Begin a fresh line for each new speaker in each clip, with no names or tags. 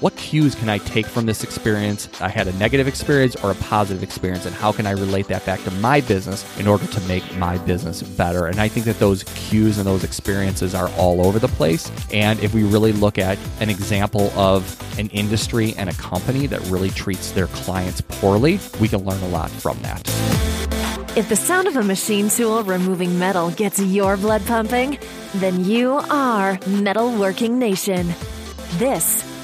what cues can I take from this experience? I had a negative experience or a positive experience, and how can I relate that back to my business in order to make my business better? And I think that those cues and those experiences are all over the place. And if we really look at an example of an industry and a company that really treats their clients poorly, we can learn a lot from that.
If the sound of a machine tool removing metal gets your blood pumping, then you are Metalworking Nation. This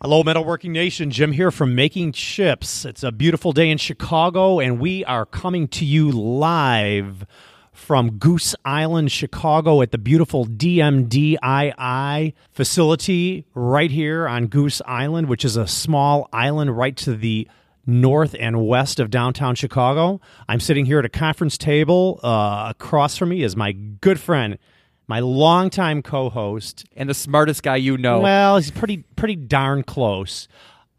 Hello, Metalworking Nation. Jim here from Making Chips. It's a beautiful day in Chicago, and we are coming to you live from Goose Island, Chicago, at the beautiful DMDII facility right here on Goose Island, which is a small island right to the north and west of downtown Chicago. I'm sitting here at a conference table. Uh, across from me is my good friend, my longtime co-host,
And the smartest guy you know.
well, he's pretty pretty darn close,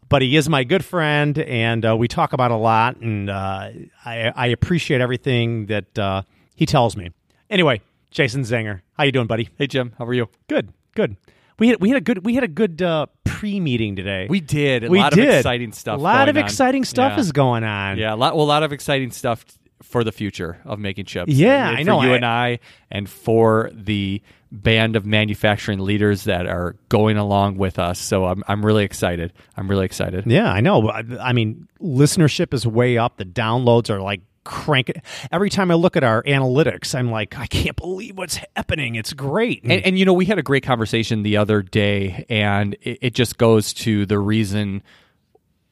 but he is my good friend, and uh, we talk about a lot, and uh, I, I appreciate everything that uh, he tells me. Anyway, Jason Zenger, how you doing, buddy?
hey, Jim, how are you?
Good, good. We had we had a good we had a good uh, pre meeting today.
We did. A
we
lot
did.
of exciting stuff.
A lot of
on.
exciting stuff
Yeah.
is going on.
Yeah, a lot, well, a lot of exciting stuff for the future of making chips.
Yeah, I know.
you
I-
and I, and for the band of manufacturing leaders that are going along with us. So I'm I'm really excited. I'm really excited.
Yeah, I know. I, I mean, listenership is way up. The downloads are like cranking. Every time I look at our analytics, I'm like, I can't believe what's happening. It's great.
And, and you know, we had a great conversation the other day, and it, it just goes to the reason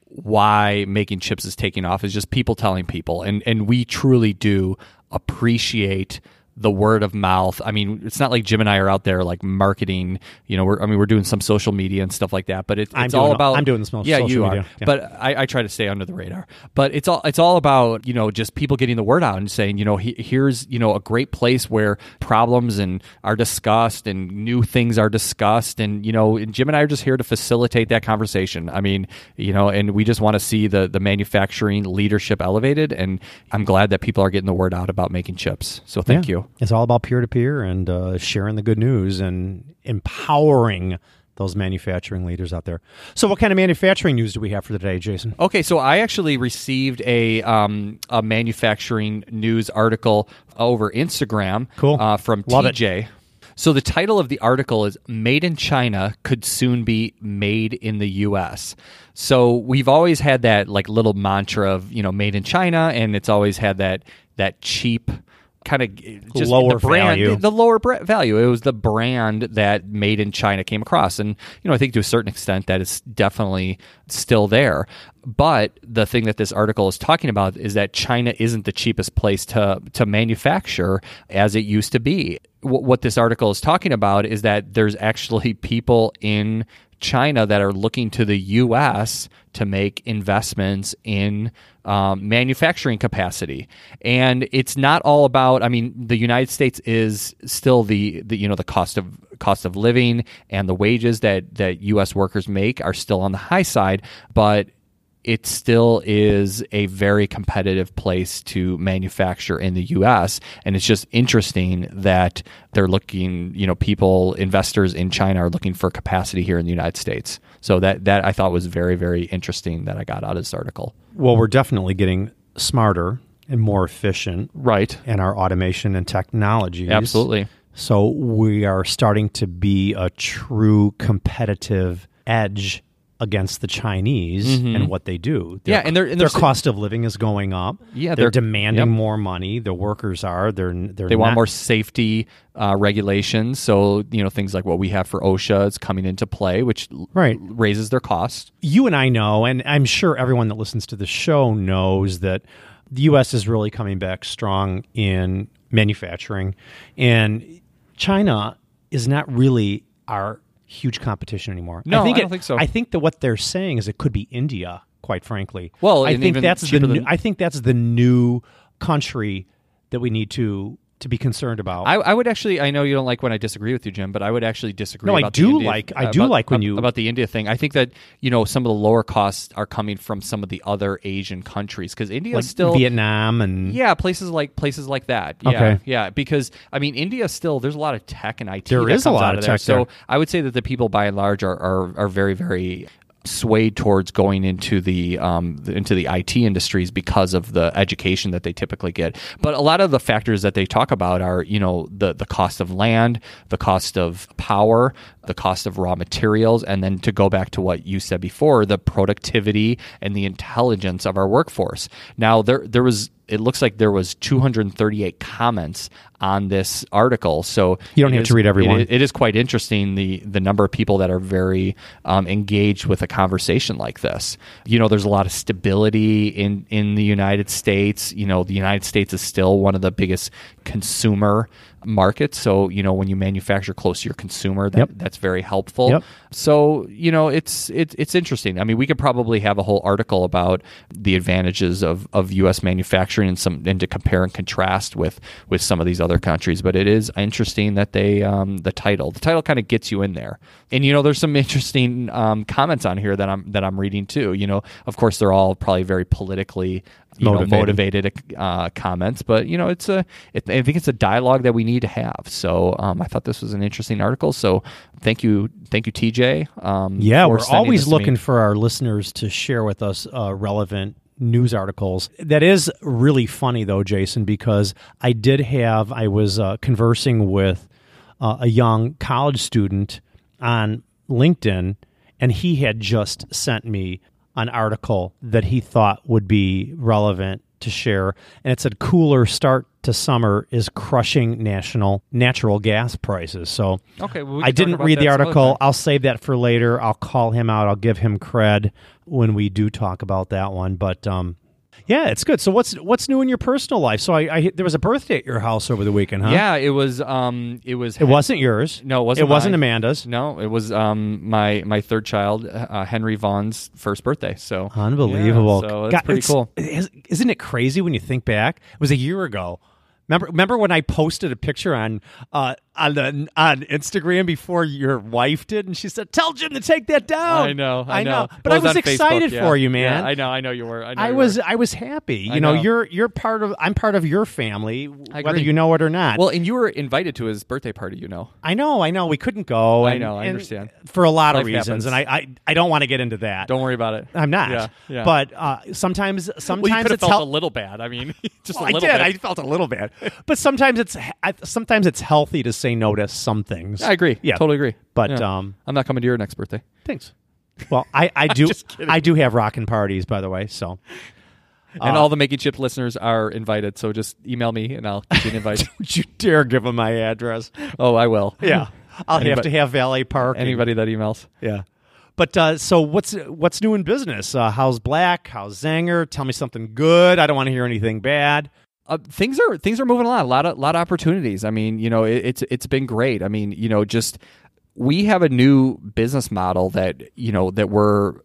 why making chips is taking off is just people telling people, and and we truly do appreciate the word of mouth. I mean, it's not like Jim and I are out there like marketing. You know, we're I mean, we're doing some social media and stuff like that. But it, it's all about
I'm doing some
yeah,
social
you
media,
are.
yeah.
But I, I try to stay under the radar. But it's all it's all about you know just people getting the word out and saying you know he, here's you know a great place where problems and are discussed and new things are discussed and you know and Jim and I are just here to facilitate that conversation. I mean you know and we just want to see the the manufacturing leadership elevated and I'm glad that people are getting the word out about making chips. So thank
Yeah.
you.
It's all about peer to peer and uh, sharing the good news and empowering those manufacturing leaders out there. So, what kind of manufacturing news do we have for today, Jason?
Okay, so I actually received a um, a manufacturing news article over Instagram.
Cool.
uh, from
Love it.
TJ. So the title of the article is "Made in China could soon be made in the U.S." So we've always had that like little mantra of you know "Made in China," and it's always had that that cheap kind of just
Lower
the brand,
value.
the lower bra- value. It was the brand that Made in China came across, and you know I think to a certain extent that is definitely still there. But the thing that this article is talking about is that China isn't the cheapest place to to manufacture as it used to be. Wh- What this article is talking about is that there's actually people in China that are looking to the U.S. to make investments in um, manufacturing capacity, and it's not all about. I mean, the United States is still the, the you know the cost of cost of living and the wages that that U.S. workers make are still on the high side, but it still is a very competitive place to manufacture in the US and it's just interesting that they're looking you know people investors in China are looking for capacity here in the United States. So that that I thought was very very interesting that I got out of this article.
Well, we're definitely getting smarter and more efficient
right.
in our automation and technology.
absolutely.
So, we are starting to be a true competitive edge against the Chinese and what they do.
Mm-hmm. Yeah, and they're- and
their cost of living is going up.
Yeah,
they're,
they're-
demanding
yep.
more money. The workers are. They're they're
they want more safety uh, regulations so you know things like what we have for OSHA is coming into play which
Right.
raises their cost
you and I know, and I'm sure everyone that listens to the show knows that the U.S. is really coming back strong in manufacturing, and China is not really our huge competition anymore.
No,
I, think
I
it-
don't think so.
I think that what they're saying is it could be India. Quite frankly,
Well,
I think that's the new,
than-
I think that's the new country that we need to to be concerned about.
I, I would actually. I know you don't like when I disagree with you, Jim, but I would actually disagree.
No, I do
India-
like- I do
about-
like when you-
about the India thing. I think that you know some of the lower costs are coming from some of the other Asian countries because India
like
still
Vietnam and
Yeah, places like places like that. Yeah,
Okay.
yeah. Because I mean, India still there's a lot of tech and IT.
There is a lot of
there.
tech
So. I would say that the people by and large are are, are very very swayed towards going into the um, the- into the IT industries because of the education that they typically get. But a lot of the factors that they talk about are you know the the cost of land, the cost of power, the cost of raw materials, and then to go back to what you said before, the productivity and the intelligence of our workforce. Now there there was it looks like there was 238 comments on this article. So
You don't have
is-
to read every
it it is quite interesting the the number of people that are very um, engaged with a conversation like this. You know, there's a lot of stability in in the United States. You know, the United States is still one of the biggest consumer markets. So you know, when you manufacture close to your consumer, that,
Yep.
that's very helpful.
Yep.
So you know, it's it's it's interesting. I mean, we could probably have a whole article about the advantages of, of U.S. manufacturing and some and to compare and contrast with with some of these other countries. But it is interesting that they um, the title the title kind of gets you in there. And you know, there's some interesting um, comments on here that I'm that I'm reading too. You know, of course, they're all probably very politically you know
Motivated.
motivated uh, comments, but you know, it's a it, I think it's a dialogue that we need to have. So um, I thought this was an interesting article. So thank you, thank you, TJ. Um,
Yeah, we're always looking for our listeners to share with us uh, relevant news articles. That is really funny, though, Jason, because I did have, I was uh, conversing with uh, a young college student on LinkedIn, and he had just sent me an article that he thought would be relevant to share. And it said, Cooler start to summer is crushing national natural gas prices. So
Okay, well, we
I didn't read the article. I'll save that for later. I'll call him out. I'll give him cred when we do talk about that one. But um, yeah, it's good. So what's what's new in your personal life? So I, I there was a birthday at your house over the weekend, huh?
Yeah, it was. Um, it was.
It wasn't yours.
No, it wasn't
It wasn't. Amanda's.
No, it was um my my third child, uh, Henry Vaughn's first birthday. So
Unbelievable.
Yeah, so it's
God,
pretty
it's-
cool.
is- Isn't it crazy when you think back? It was a year ago. Remember, remember when I posted a picture on uh, on the on Instagram before your wife did, and she said, "Tell Jim to take that down."
I know, I,
I know. But
Well,
I
it
was
on Facebook,
excited
yeah.
for you, man.
Yeah, I know, I know you were. I, know
I
you
was
were.
I was happy. You know,
know.
you're you're part of I'm part of your family, whether you know it or not.
Well, and you were invited to his birthday party. You know.
I know, I know. We couldn't go.
I
and-
know, I understand.
for a lot of reasons,
happens.
and I, I I don't want to get into that.
Don't worry about it.
I'm not.
Yeah, yeah.
But uh, sometimes
well, you
sometimes it's
felt a little bad. I mean, just
Well,
a
I did.
bit.
I felt a little bad, but sometimes it's sometimes it's healthy to say no to some things.
I agree.
Yeah,
totally agree.
But
Yeah.
um,
I'm not coming to your next birthday.
thanks. Well, I, I do. I do have rockin' parties, by the way. So
And
Uh,
all the Making Chip listeners are invited. So just email me and I'll get you an invite.
don't you dare give them my address.
oh, I will.
Yeah, I'll have to have valet parking.
Anybody that emails.
Yeah. But uh, so what's what's new in business? Uh, how's Black? How's Zenger? Tell me something good. I don't want to hear anything bad.
Uh, things are things are moving along. A lot of lot of opportunities. I mean, you know, it, it's it's been great. I mean, you know, just we have a new business model that you know that we're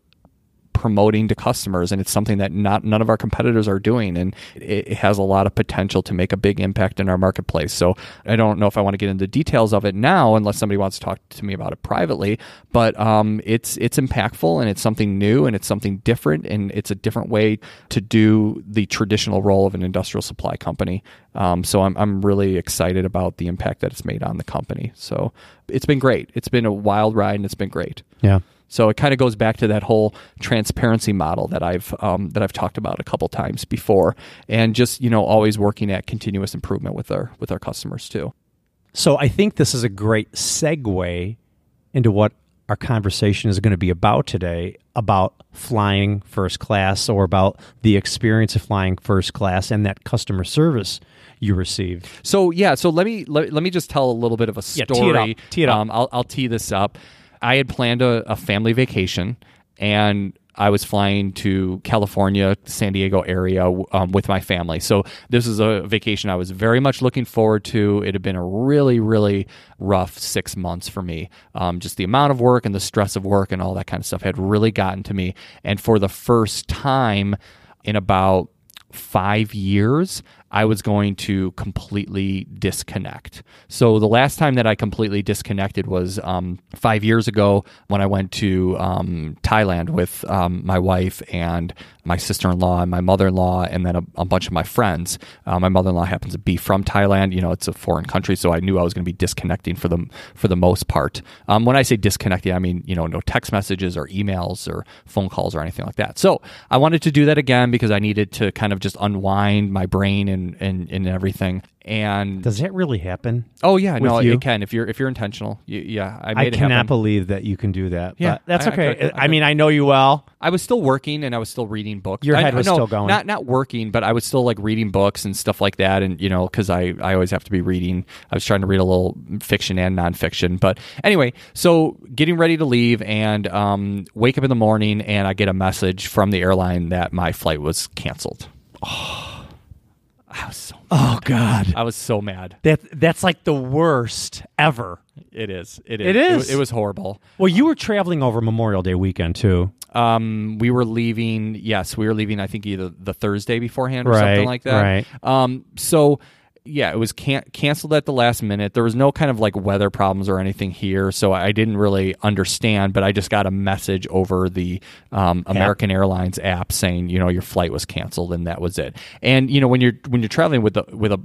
promoting to customers and it's something that not none of our competitors are doing and it, it has a lot of potential to make a big impact in our marketplace. So i don't know if i want to get into details of it now unless somebody wants to talk to me about it privately but um, it's it's impactful and it's something new and it's something different and it's a different way to do the traditional role of an industrial supply company. Um, so I'm, I'm really excited about the impact that it's made on the company. So it's been great. It's been a wild ride and it's been great.
Yeah.
So it kind of goes back to that whole transparency model that I've um, that I've talked about a couple times before, and just you know always working at continuous improvement with our with our customers too.
So I think this is a great segue into what our conversation is going to be about today about flying first class or about the experience of flying first class and that customer service you received.
So yeah, so let me let, let me just tell a little bit of a
Yeah,
story.
tee it up. Tee it up.
Um, I'll I'll tee this up. I had planned a, a family vacation, and I was flying to California, San Diego area um, with my family. So this is a vacation I was very much looking forward to. It had been a really, really rough six months for me. Um, just the amount of work and the stress of work and all that kind of stuff had really gotten to me. And for the first time in about five years, I was going to completely disconnect. So the last time that I completely disconnected was um, five years ago when I went to um, Thailand with um, my wife and my sister in law and my mother in law, and then a, a, bunch of my friends. Uh, my mother in law happens to be from Thailand. You know, it's a foreign country, so I knew I was going to be disconnecting for the for the most part. Um, when I say disconnecting, I mean you know no text messages or emails or phone calls or anything like that. So I wanted to do that again because I needed to kind of just unwind my brain and and, and everything. And
does that really happen?
Oh yeah, no, you? it can if you're if you're intentional. You, yeah, I, I
cannot
happen.
believe that you can do that.
Yeah,
that's
I,
okay.
I,
I, mean, I know you well.
I was still working and I was still reading books.
Your head
I,
was
no,
still going.
Not not working, but I was still like reading books and stuff like that. And you know, because I I always have to be reading. I was trying to read a little fiction and nonfiction. But anyway, so getting ready to leave and um, wake up in the morning and I get a message from the airline that my flight was canceled.
Oh.
I was so
Oh God.
I was so mad.
That that's like the worst ever.
It is. It is.
It is.
It, it was horrible.
Well, you were traveling over Memorial Day weekend too.
Um, we were leaving. Yes, we were leaving. I think either the Thursday beforehand or
Right,
something like that.
right.
Um, so yeah, it was can- canceled at the last minute. There was no kind of like weather problems or anything here, so I didn't really understand. But I just got a message over the um, American Airlines app saying, you know, your flight was canceled, and that was it. And you know, when you're when you're traveling with a with a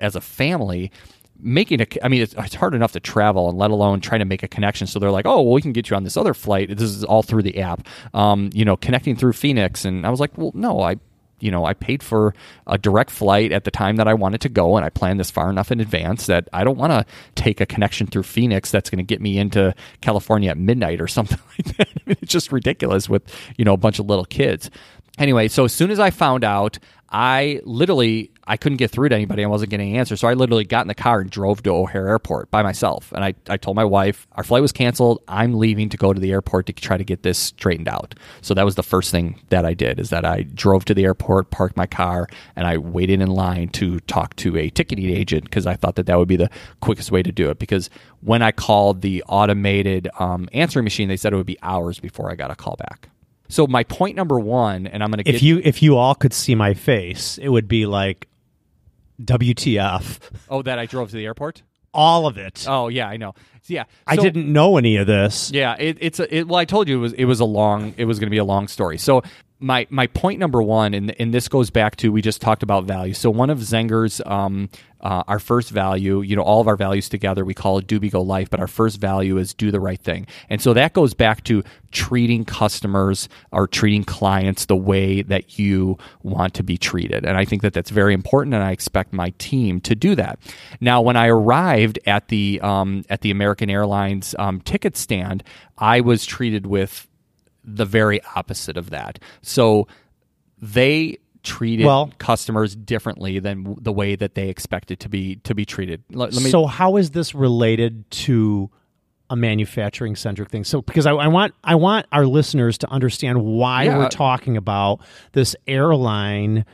as a family making a i mean it's, it's, hard enough to travel and let alone trying to make a connection so they're like oh well we can get you on this other flight this is all through the app um, you know connecting through phoenix and i was like well no i you know, I paid for a direct flight at the time that I wanted to go, and I planned this far enough in advance that I don't want to take a connection through Phoenix that's going to get me into California at midnight or something like that. It's just ridiculous with, you know, a bunch of little kids. Anyway, so as soon as I found out, I literally I couldn't get through to anybody. I wasn't getting an answer. So I literally got in the car and drove to O'Hare Airport by myself. And I, I told my wife, our flight was canceled. I'm leaving to go to the airport to try to get this straightened out. So that was the first thing that I did is that I drove to the airport, parked my car, and I waited in line to talk to a ticketing agent because I thought that that would be the quickest way to do it. Because when I called the automated um, answering machine, they said it would be hours before I got a call back. So my point number one, and I'm going to
if you if you all could see my face, it would be like WTF.
Oh, that I drove to the airport.
All of it.
Oh yeah, I know. Yeah, so,
I didn't know any of this.
Yeah, it, it's a, it, well, I told you it was it was a long it was going to be a long story. So my my point number one, and and this goes back to we just talked about value. So one of Zenger's um, uh, our first value, you know, all of our values together, we call it Do Be Go Life, but our first value is do the right thing. And so that goes back to treating customers or treating clients the way that you want to be treated. And I think that that's very important, and I expect my team to do that. Now, when I arrived at the um, at the American Airlines um, ticket stand, I was treated with the very opposite of that. So they treated
well,
customers differently than the way that they expected to be to be treated.
Let, let me, so how is this related to a manufacturing centric thing? So because I, I, want I want our listeners to understand why yeah. we're talking about this airline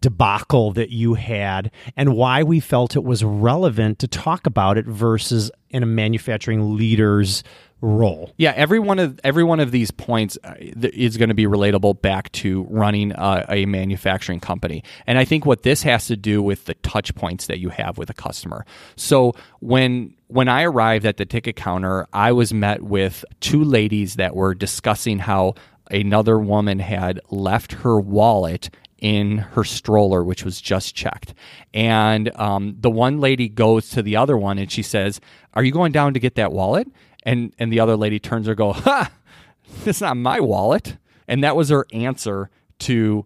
debacle that you had and why we felt it was relevant to talk about it versus in a manufacturing leader's role.
Yeah, every one of every one of these points uh, is going to be relatable back to running a, a, manufacturing company. And I think what this has to do with the touch points that you have with a customer. So when when I arrived at the ticket counter, I was met with two ladies that were discussing how another woman had left her wallet in her stroller, which was just checked. And um, the one lady goes to the other one and she says, Are you going down to get that wallet? And and the other lady turns her go ha! It's not my wallet. And that was her answer to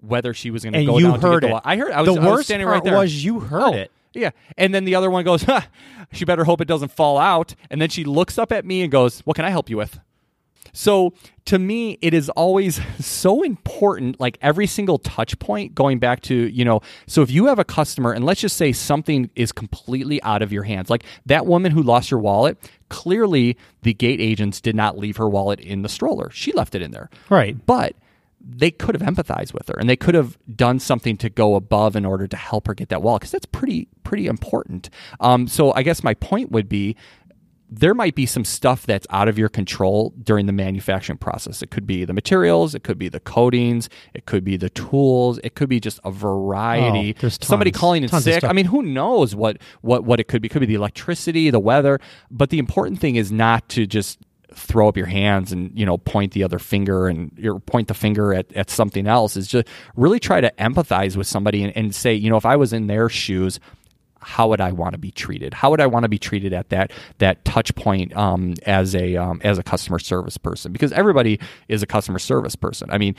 whether she was going to go
you
down
heard
to get the wallet. I heard I was,
the
I was
worst
standing
part
right there.
was you heard
oh,
it.
yeah. And then the other one goes ha, she better hope it doesn't fall out. And then she looks up at me and goes what can I help you with So to me, it is always so important, like every single touch point going back to, you know, so if you have a customer and let's just say something is completely out of your hands, like that woman who lost your wallet, clearly the gate agents did not leave her wallet in the stroller. She left it in there.
Right.
But they could have empathized with her and they could have done something to go above in order to help her get that wallet because that's pretty pretty important. Um, so I guess my point would be there might be some stuff that's out of your control during the manufacturing process. It could be the materials, it could be the coatings, it could be the tools, it could be just a variety.
Oh, there's
Somebody calling in sick. I mean, who knows what what what it could be? It could be the electricity, the weather. But the important thing is not to just throw up your hands and you know point the other finger and or point the finger at, at something else is just really try to empathize with somebody and, and say you know if i was in their shoes how would I want to be treated? How would I want to be treated at that that touch point um, as a um, as a customer service person? Because everybody is a customer service person. I mean,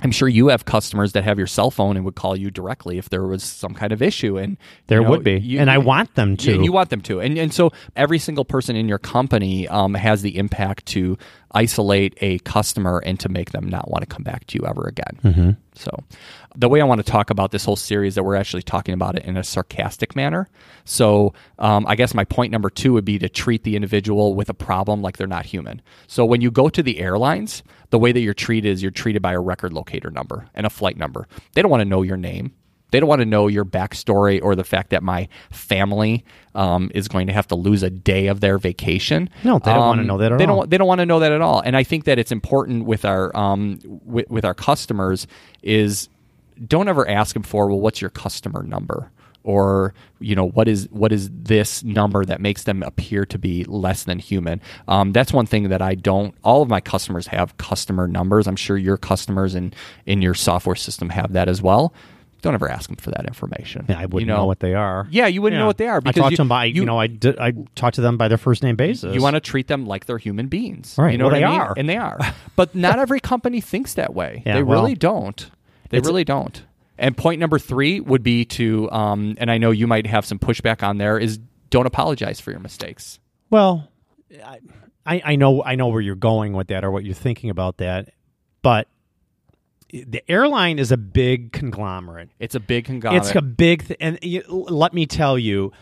I'm sure you have customers that have your cell phone and would call you directly if there was some kind of issue, and
There
you know,
would be.
you-
and I want them to.
yeah, you want them to, and and so every single person in your company um, has the impact to isolate a customer and to make them not want to come back to you ever again. Mm-hmm. So, the way I want to talk about this whole series, that we're actually talking about it in a sarcastic manner. So, um, I guess my point number two would be to treat the individual with a problem like they're not human. So, when you go to the airlines, the way that you're treated is you're treated by a record locator number and a flight number. They don't want to know your name. They don't want to know your backstory or the fact that my family um, is going to have to lose a day of their vacation.
No, they don't
Um,
want to know that at
they
all.
Don't, they don't want to know that at all. And I think that it's important with our um, with, with our customers is don't ever ask them for well, what's your customer number? Or you know what is what is this number that makes them appear to be less than human? Um, that's one thing that I don't. All of my customers have customer numbers. I'm sure your customers in in your software system have that as well. Don't ever ask them for that information.
Yeah, I wouldn't
you
know, what they are.
Yeah, you wouldn't know what they are
I
because
talk
you-
to them by you,
you-
know I I talk to them by their first name basis.
You want to treat them like they're human beings.
Right.
You know
Well,
what
they
I mean?
are.
And they are. But not every company thinks that way.
Yeah,
they
well,
really don't. They really don't. And point number three would be to, um, and I know you might have some pushback on there, is don't apologize for your mistakes.
Well, I, I know I know where you're going with that or what you're thinking about that, but the airline is a big conglomerate.
It's a big conglomerate.
It's a big th- and you, let me tell you,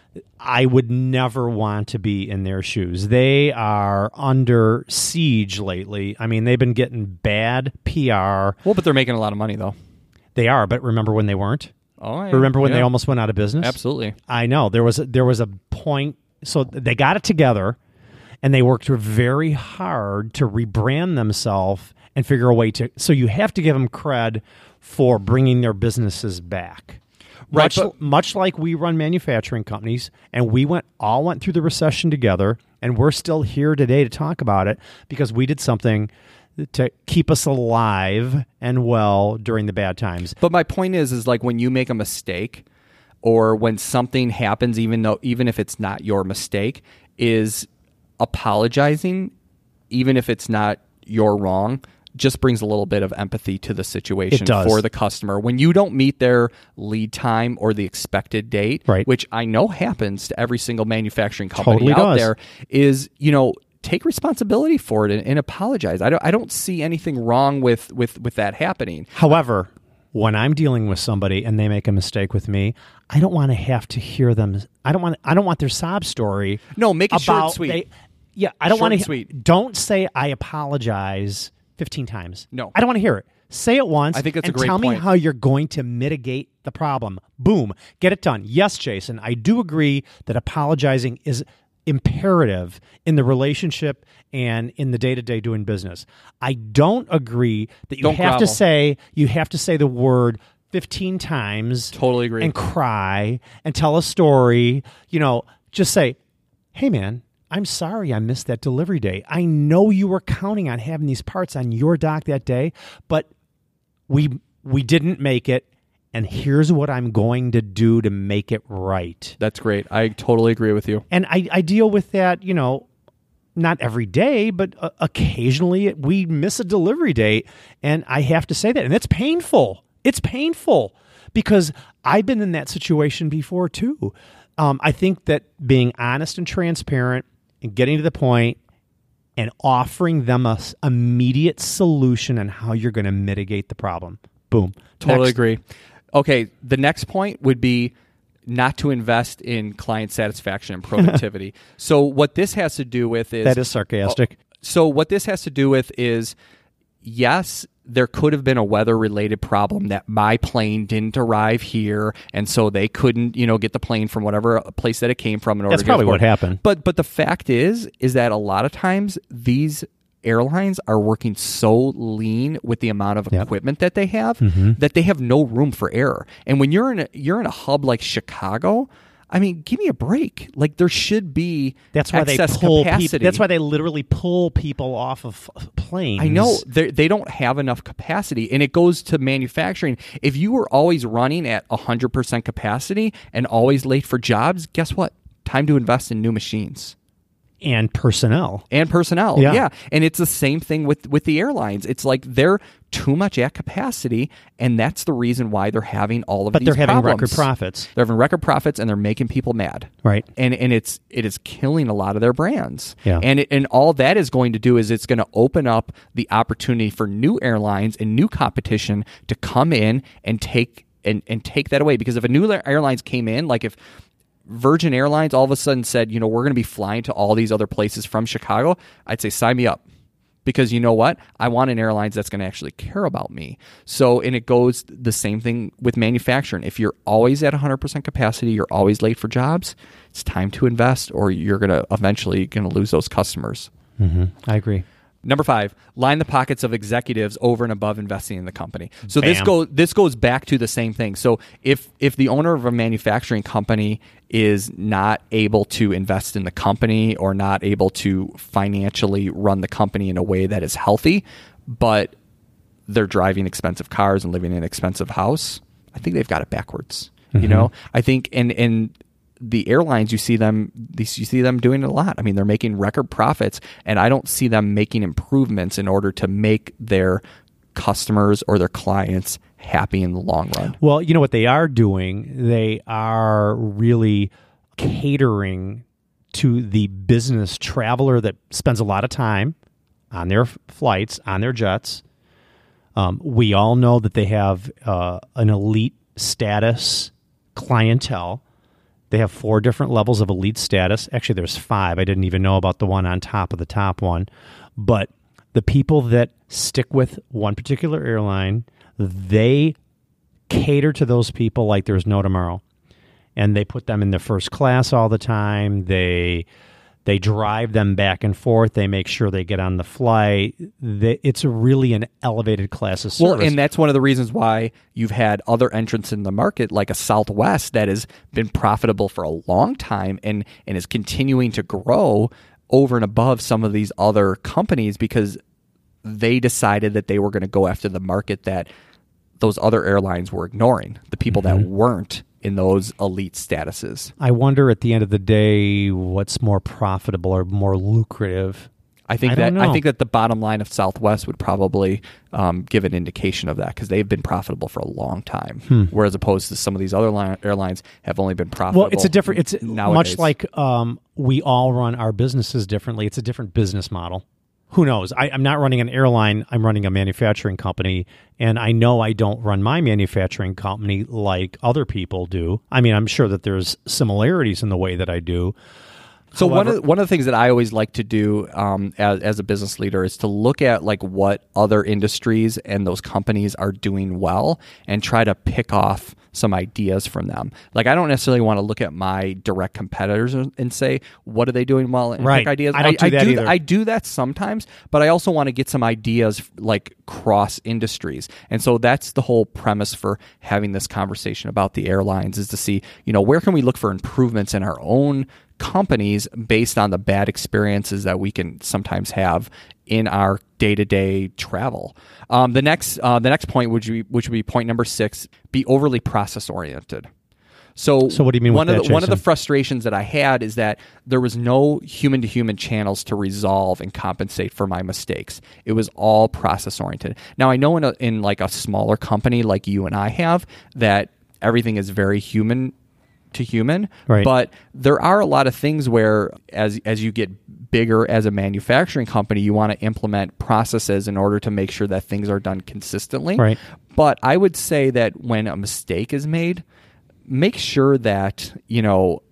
I would never want to be in their shoes. They are under siege lately. I mean, they've been getting bad PR.
well, but they're making a lot of money though.
They are, but remember when they weren't?
Oh, yeah.
Remember when they almost went out of business?
Absolutely.
I know there was a, there was a point. So they got it together, and they worked very hard to rebrand themselves and figure a way to. So you have to give them cred for bringing their businesses back.
Right,
much,
but-
much like we run manufacturing companies, and we went all went through the recession together, and we're still here today to talk about it because we did something to keep us alive and well during the bad times.
But my point is, is like when you make a mistake, or when something happens, even though even if it's not your mistake, is apologizing, even if it's not your wrong, just brings a little bit of empathy to the situation for the customer. When you don't meet their lead time or the expected date,
Right.
which I know happens to every single manufacturing company
Totally
out
does.
there, is you know take responsibility for it and, and apologize. I don't I don't see anything wrong with with with that happening.
However, when I'm dealing with somebody and they make a mistake with me, I don't want to have to hear them. I don't want. I don't want their sob story.
No, make it short and sweet.
they- yeah, I don't want to.
sweet.
Don't say I apologize fifteen times.
No.
I don't want to hear it. Say it once.
I think that's a
and
great
tell me how you're going to mitigate the problem. Boom, get it done. Yes, Jason, I do agree that apologizing is imperative in the relationship and in the day to day doing business. I don't agree that you
Don't
have
grovel.
to say you have to say the word 15 times
Totally agree.
and cry and tell a story you know just say hey man i'm sorry i missed that delivery day i know you were counting on having these parts on your dock that day but we we didn't make it and here's what i'm going to do to make it right
That's great. I totally agree with you.
and I, I deal with that, you know, not every day, but uh, occasionally we miss a delivery date, and I have to say that, and it's painful. It's painful because I've been in that situation before too. Um, I think that being honest and transparent and getting to the point and offering them a s- immediate solution on how you're going to mitigate the problem. Boom.
Totally
Next.
agree. Okay, the next point would be not to invest in client satisfaction and productivity. so what this has to do with is
That is sarcastic.
Oh, so what this has to do with is yes there could have been a weather related problem that my plane didn't arrive here and so they couldn't you know get the plane from whatever place that it came from in order
That's
to get
probably what happened.
but but the fact is is that a lot of times these airlines are working so lean with the amount of
Yep.
equipment that they have
Mm-hmm.
that they have no room for error and when you're in a you're in a hub like chicago I mean, give me a break. Like there should be
That's why they pull
capacity.
people. That's why they literally pull people off of uh, planes.
I know they they don't have enough capacity, and it goes to manufacturing. If you were always running at hundred percent capacity and always late for jobs, guess what? Time to invest in new machines
and personnel.
and personnel.
Yeah. yeah.
and it's the same thing with with the airlines. It's like they're too much at capacity, and that's the reason why they're having all of
But
these
they're having
problems.
record profits.
They're having record profits, and they're making people mad.
Right.
and and it's it is killing a lot of their brands.
Yeah.
And it, and all that is going to do is it's going to open up the opportunity for new airlines and new competition to come in and take and and take that away because if a new airlines came in like if Virgin Airlines all of a sudden said, you know, we're going to be flying to all these other places from Chicago, I'd say sign me up. Because you know what? I want an airlines that's going to actually care about me. So, and it goes the same thing with manufacturing. If you're always at 100% capacity, you're always late for jobs, it's time to invest or you're going to eventually going to lose those customers. Mm-hmm.
I agree.
Number five, line the pockets of executives over and above investing in the company. So this
Bam.
goes this goes back to the same thing. So if if the owner of a manufacturing company is not able to invest in the company or not able to financially run the company in a way that is healthy, but they're driving expensive cars and living in an expensive house, I think they've got it backwards. You mm-hmm. know, I think and and the airlines you see them these you see them doing it a lot. I mean, they're making record profits, and I don't see them making improvements in order to make their customers or their clients happy in the long run.
Well, you know what they are doing? They are really catering to the business traveler that spends a lot of time on their flights, on their jets. Um, we all know that they have uh, an elite status clientele. They have four different levels of elite status. Actually, there's five. I didn't even know about the one on top of the top one. But the people that stick with one particular airline, they cater to those people like there's no tomorrow. And they put them in the first class all the time. They they drive them back and forth. They make sure they get on the flight. They, it's really an elevated class of service.
Well, and that's one of the reasons why you've had other entrants in the market, like a Southwest, that has been profitable for a long time and and is continuing to grow over and above some of these other companies because they decided that they were going to go after the market that those other airlines were ignoring, the people that weren't in those elite statuses.
I wonder at the end of the day what's more profitable or more lucrative.
I think
I
that I think that the bottom line of Southwest would probably um, give an indication of that because they've been profitable for a long time, whereas opposed to some of these other li- airlines have only been profitable.
Well, it's a different. It's
nowadays.
much like um, we all run our businesses differently. It's a different business model. Who knows? I, I'm not running an airline. I'm running a manufacturing company, and I know I don't run my manufacturing company like other people do. I mean, I'm sure that there's similarities in the way that I do.
So one of one of the things that I always like to do um, as, as a business leader is to look at like what other industries and those companies are doing well and try to pick off some ideas from them. Like I don't necessarily want to look at my direct competitors and say what are they doing well and
Right.
pick ideas.
I don't do that
do
either.
I do that sometimes, but I also want to get some ideas like cross industries. And so that's the whole premise for having this conversation about the airlines is to see, you know, where can we look for improvements in our own companies based on the bad experiences that we can sometimes have in our day-to-day travel. Um, the next uh, the next point would be which would be point number 6, be overly process oriented. So,
So what do you mean with
one of the, one of the frustrations that I had is that there was no human to human channels to resolve and compensate for my mistakes. It was all process oriented. Now I know in a, in like a smaller company like you and I have that everything is very human to human.
Right.
But there are a lot of things where as as you get bigger as a manufacturing company, you want to implement processes in order to make sure that things are done consistently.
Right.
But I would say that when a mistake is made, make sure that, you know,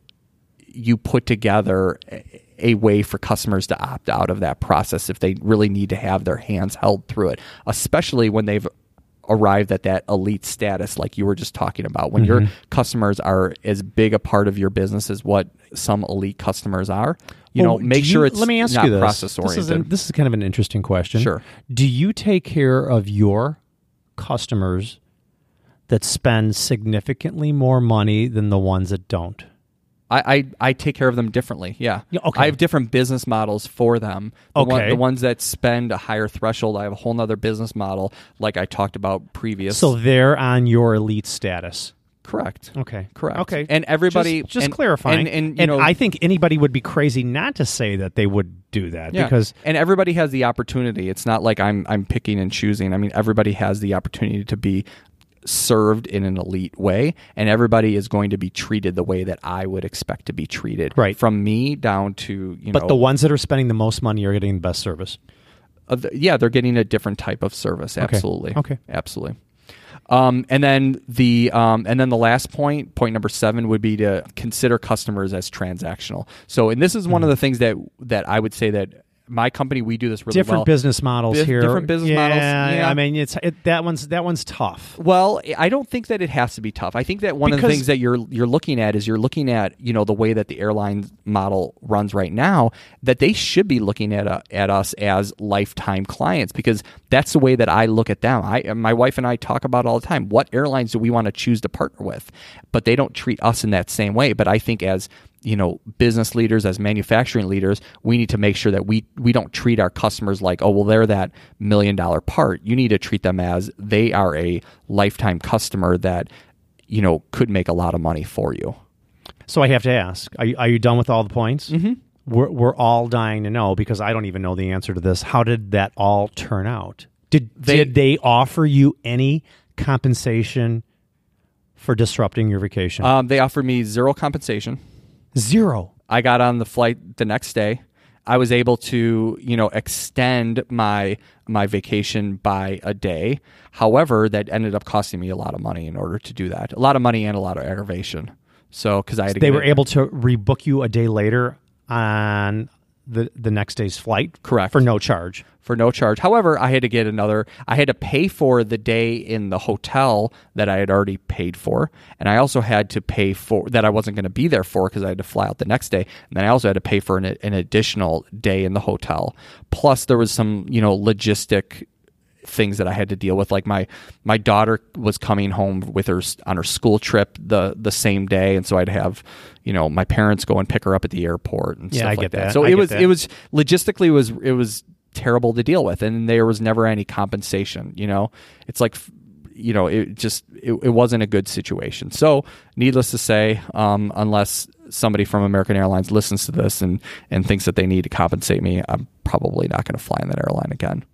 you put together a, a way for customers to opt out of that process if they really need to have their hands held through it, especially when they've arrived at that elite status like you were just talking about when your mm-hmm. customers are as big a part of your business as what some elite customers are you
Well,
know make
do
sure
you-
it's
let me ask
not
you this.
process
This is,
oriented
an- this is kind of an interesting question.
Sure.
Do you take care of your customers that spend significantly more money than the ones that don't?
I, I, I take care of them differently. Yeah.
Yeah, okay.
I have different business models for them. The, one-
Okay.
the ones that spend a higher threshold, I have a whole nother business model, like I talked about previous.
So they're on your elite status.
correct.
Okay.
Correct.
Okay.
And everybody-
just, just
and-
clarifying.
and- and, you know-
I think anybody would be crazy not to say that they would do that
Yeah.
because
and everybody has the opportunity. It's not like I'm I'm picking and choosing. I mean, everybody has the opportunity to be served in an elite way and everybody is going to be treated the way that I would expect to be treated
Right.
from me down to you know.
but the ones that are spending the most money are getting the best service.
Uh, th- yeah, they're getting a different type of service. Absolutely.
Okay.
Absolutely. Um, and then the um, and then the last point, point number seven, would be to consider customers as transactional. So, and this is
Hmm.
one of the things that that I would say that my company we do this really
different
well.
business models
Dif-
here.
different business
yeah,
models, yeah.
I mean, it's it, that one's that one's tough.
Well, I don't think that it has to be tough. I think that one of the things that you're you're looking at is you're looking at you know the way that the airline model runs right now. That they should be looking at uh, at us as lifetime clients because that's the way that I look at them. I my wife and I talk about all the time. What airlines do we want to choose to partner with? But they don't treat us in that same way. But I think as you know business leaders as manufacturing leaders we need to make sure that we we don't treat our customers like oh well they're that million dollar part you need to treat them as they are a lifetime customer that you know could make a lot of money for you
So I have to ask: Are you, are you done with all the points? Mm-hmm. We're we're all dying to know because I don't even know the answer to this. How did that all turn out? Did
They-
did they offer you any compensation for disrupting your vacation?
um, they offered me zero compensation
Zero.
I got on the flight the next day. I was able to, you know, extend my my vacation by a day. However, that ended up costing me a lot of money in order to do that. A lot of money and a lot of aggravation. So, because I had to
They were able to rebook you a day later on the the next day's flight.
Correct.
for no charge.
for no charge. However, I had to get another. I had to pay for the day in the hotel that I had already paid for, and I also had to pay for that I wasn't going to be there for because I had to fly out the next day. And then I also had to pay for an, an additional day in the hotel. Plus, there was some you know logistic things that I had to deal with. Like my my daughter was coming home with her on her school trip the the same day, and so I'd have you know my parents go and pick her up at the airport and
Yeah,
stuff
I
like
get that.
So
I
it was
that.
it was logistically it was it was terrible to deal with, and there was never any compensation. You know, it's like you know it just it, it wasn't a good situation. So needless to say, um, unless somebody from American Airlines listens to this and and thinks that they need to compensate me, I'm probably not going to fly in that airline again.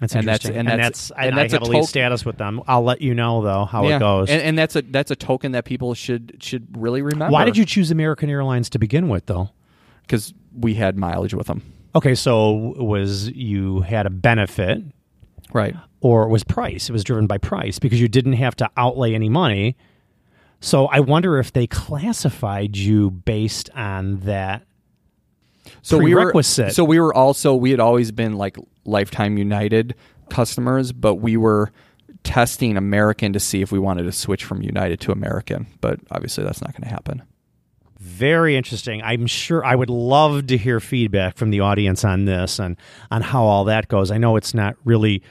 That's
And that's-
interesting.
and that's-
I,
and
I
that's a
have elite
token-
status with them. I'll let you know though how it goes.
And, and that's a that's a token that people should should really remember.
Why did you choose American Airlines to begin with, though?
Because we had mileage with them,
Okay, so was you had a benefit,
right?
or it was price? It was driven by price because you didn't have to outlay any money. So I wonder if they classified you based on that.
So we were so we were also we had always been like lifetime united customers but we were testing american to see if we wanted to switch from united to american but obviously that's not going to happen
Very interesting. I'm sure I would love to hear feedback from the audience on this and on how all that goes. I know it's not really,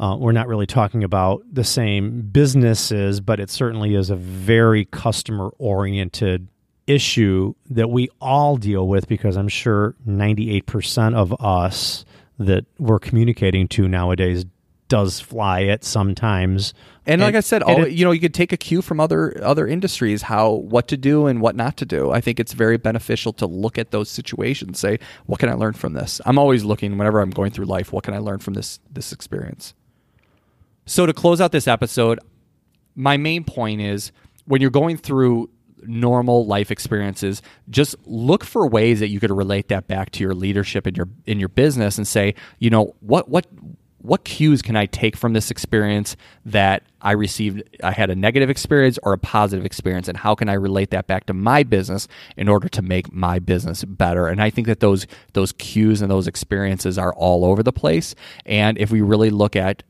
uh, we're not really talking about the same businesses, but it certainly is a very customer oriented issue that we all deal with because I'm sure 98% of us that we're communicating to nowadays does fly it sometimes.
and like i said all,
it-
you know you could take a cue from other other industries how what to do and what not to do. I think it's very beneficial to look at those situations say what can i learn from this? I'm always looking whenever i'm going through life what can i learn from this this experience? So to close out this episode my main point is when you're going through normal life experiences just look for ways that you could relate that back to your leadership in your in your business and say you know what what what cues can I take from this experience that I received? I had a negative experience or a positive experience and how can I relate that back to my business in order to make my business better? And I think that those those cues and those experiences are all over the place. And if we really look at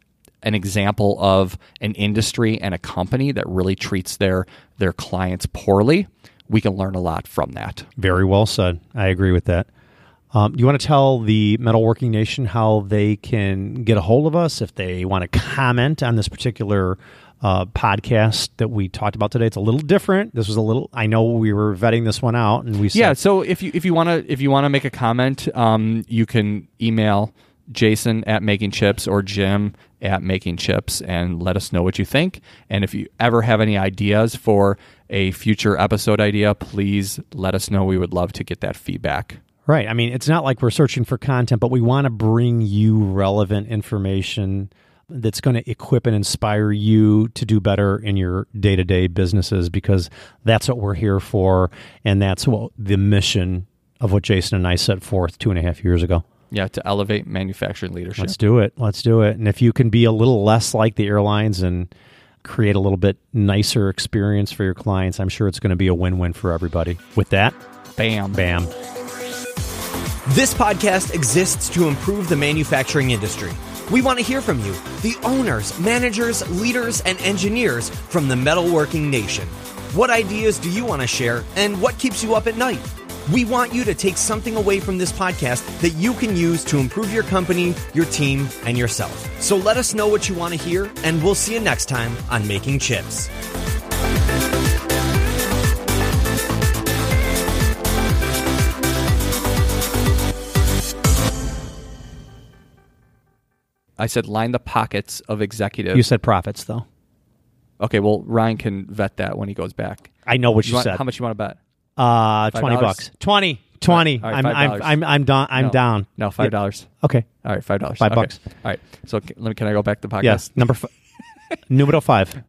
an example of an industry and a company that really treats their their clients poorly, we can learn a lot from that.
Very well said. I agree with that. Um, you want to tell the Metalworking Nation how they can get a hold of us if they want to comment on this particular uh, podcast that we talked about today? It's a little different. This was a little. I know we were vetting this one out, and we said,
yeah. So if you if you want to if you want to make a comment, um, you can email Jason at Making Chips or Jim at Making Chips and let us know what you think. And if you ever have any ideas for a future episode idea, please let us know. We would love to get that feedback.
Right. I mean, it's not like we're searching for content, but we want to bring you relevant information that's going to equip and inspire you to do better in your day to day businesses because that's what we're here for. And that's what the mission of what Jason and I set forth two and a half years ago.
Yeah, to elevate manufacturing leadership.
Let's do it. Let's do it. And if you can be a little less like the airlines and create a little bit nicer experience for your clients, I'm sure it's going to be a win win for everybody. With that,
bam.
Bam.
This podcast exists to improve the manufacturing industry. We want to hear from you, the owners, managers, leaders, and engineers from the metalworking nation. What ideas do you want to share, and what keeps you up at night? We want you to take something away from this podcast that you can use to improve your company, your team, and yourself. So let us know what you want to hear, and we'll see you next time on Making Chips.
I said line the pockets of executives.
You said profits, though.
Okay, well, Ryan can vet that when he goes back.
I know what you,
want,
said.
How much you want to bet?
Uh, twenty bucks. Twenty. Twenty.
All right,
I'm,
$5.
I'm, I'm, I'm done. I'm
no.
down.
No, five dollars.
Okay.
All right, five dollars.
Five bucks.
All right. So can, let me, can I go back to the podcast?
Yes. Number five. numero five.